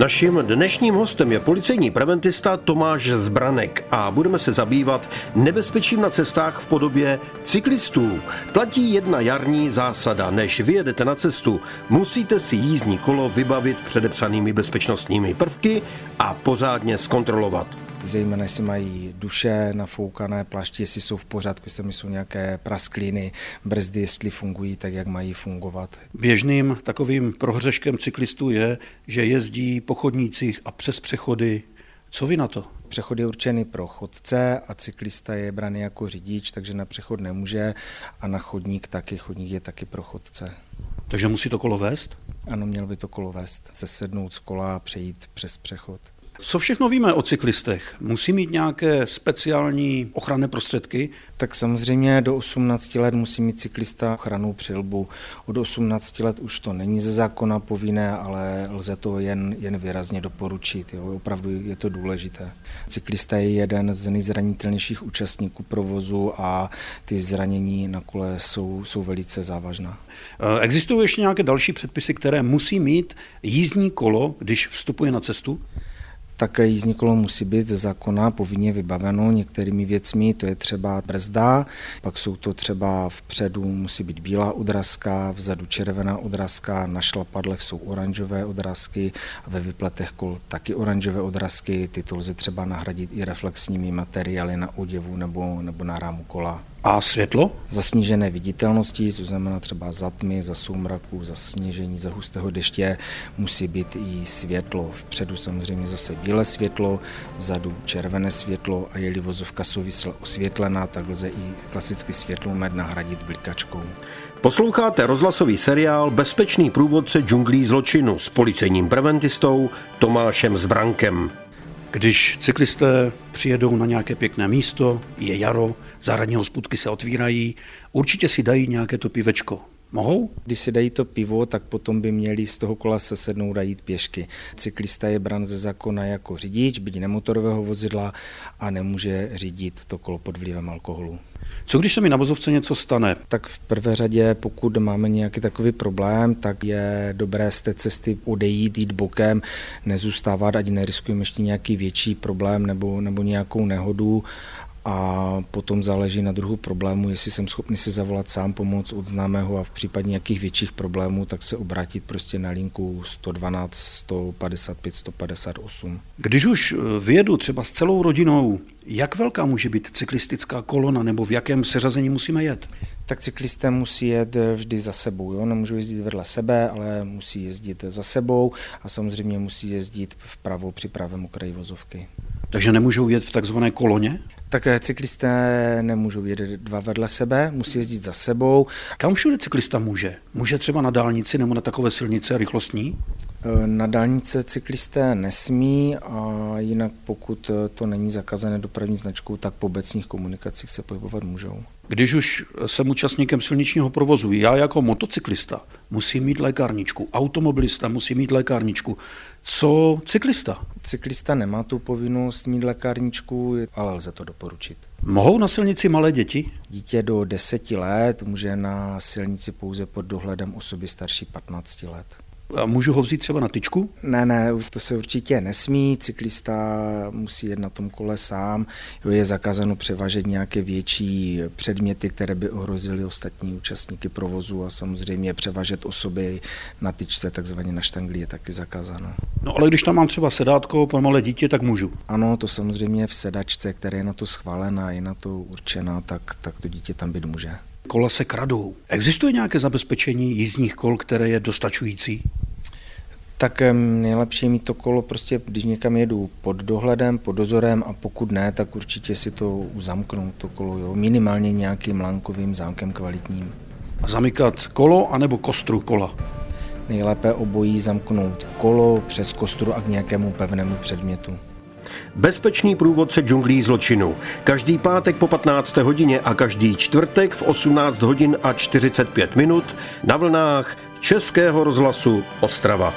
Naším dnešním hostem je policejní preventista Tomáš Zbranek a budeme se zabývat nebezpečím na cestách v podobě cyklistů. Platí jedna jarní zásada. Než vyjedete na cestu, musíte si jízdní kolo vybavit předepsanými bezpečnostními prvky a pořádně zkontrolovat zejména jestli mají duše nafoukané, plašti, jestli jsou v pořádku, jestli jsou nějaké praskliny, brzdy, jestli fungují tak, jak mají fungovat. Běžným takovým prohřeškem cyklistů je, že jezdí po chodnících a přes přechody. Co vy na to? Přechod je určený pro chodce a cyklista je braný jako řidič, takže na přechod nemůže a na chodník taky. Chodník je taky pro chodce. Takže musí to kolo vést? Ano, měl by to kolo vést. Se sednout z kola a přejít přes přechod. Co všechno víme o cyklistech? Musí mít nějaké speciální ochranné prostředky? Tak samozřejmě do 18 let musí mít cyklista ochranou přilbu. Od 18 let už to není ze zákona povinné, ale lze to jen, jen výrazně doporučit. Jo. Opravdu je to důležité. Cyklista je jeden z nejzranitelnějších účastníků provozu a ty zranění na kole jsou, jsou velice závažná. Eh, existují ještě nějaké další předpisy, které musí mít jízdní kolo, když vstupuje na cestu? Tak jízdní kolo musí být ze zákona povinně vybaveno některými věcmi, to je třeba brzda, pak jsou to třeba vpředu musí být bílá odrazka, vzadu červená odrazka, na šlapadlech jsou oranžové odrazky a ve vypletech kol taky oranžové odrazky, tyto lze třeba nahradit i reflexními materiály na oděvu nebo, nebo na rámu kola. A světlo? Za snížené viditelnosti, co znamená třeba za tmy, za soumraku, za sněžení, za hustého deště, musí být i světlo. Vpředu samozřejmě zase bílé světlo, vzadu červené světlo a je-li vozovka souvisle osvětlená, tak lze i klasický světlomet nahradit blikačkou. Posloucháte rozhlasový seriál Bezpečný průvodce džunglí zločinu s policejním preventistou Tomášem Zbrankem. Když cyklisté přijedou na nějaké pěkné místo, je jaro, zahradní hospůdky se otvírají, určitě si dají nějaké to pivečko. Mohou? Když si dají to pivo, tak potom by měli z toho kola se sednout a jít pěšky. Cyklista je bran ze zákona jako řidič, byť nemotorového vozidla a nemůže řídit to kolo pod vlivem alkoholu. Co když se mi na vozovce něco stane? Tak v prvé řadě, pokud máme nějaký takový problém, tak je dobré z té cesty odejít, jít bokem, nezůstávat, ať neriskujeme ještě nějaký větší problém nebo, nebo nějakou nehodu a potom záleží na druhu problému, jestli jsem schopný si zavolat sám pomoc od známého a v případě nějakých větších problémů, tak se obrátit prostě na linku 112, 155, 158. Když už eh, vyjedu třeba s celou rodinou, jak velká může být cyklistická kolona nebo v jakém seřazení musíme jet? Tak cyklisté musí jet vždy za sebou. Jo? Nemůžou jezdit vedle sebe, ale musí jezdit za sebou a samozřejmě musí jezdit vpravo při pravém okraji vozovky. Takže nemůžou jet v takzvané koloně? Tak cyklisté nemůžou jet dva vedle sebe, musí jezdit za sebou. Kam všude cyklista může? Může třeba na dálnici nebo na takové silnice rychlostní? Na dálnice cyklisté nesmí a jinak pokud to není zakazané dopravní značkou, tak po obecních komunikacích se pohybovat můžou. Když už jsem účastníkem silničního provozu, já jako motocyklista musím mít lékárničku, automobilista musí mít lékárničku. Co cyklista? Cyklista nemá tu povinnost mít lékárničku, ale lze to doporučit. Mohou na silnici malé děti? Dítě do 10 let může na silnici pouze pod dohledem osoby starší 15 let. A můžu ho vzít třeba na tyčku? Ne, ne, to se určitě nesmí. Cyklista musí jet na tom kole sám. Jo, je zakázáno převážet nějaké větší předměty, které by ohrozily ostatní účastníky provozu a samozřejmě převážet osoby na tyčce, takzvaně na štangli, je taky zakázáno. No ale když tam mám třeba sedátko pro malé dítě, tak můžu. Ano, to samozřejmě v sedačce, která je na to schválená, je na to určená, tak, tak to dítě tam být může kola se kradou. Existuje nějaké zabezpečení jízdních kol, které je dostačující? Tak nejlepší je mít to kolo prostě, když někam jedu pod dohledem, pod dozorem a pokud ne, tak určitě si to uzamknout, to kolo, jo, minimálně nějakým lánkovým zámkem kvalitním. A zamykat kolo anebo kostru kola? Nejlépe obojí zamknout kolo přes kostru a k nějakému pevnému předmětu. Bezpečný průvodce džunglí zločinu. Každý pátek po 15. hodině a každý čtvrtek v 18 hodin a 45 minut na vlnách Českého rozhlasu Ostrava.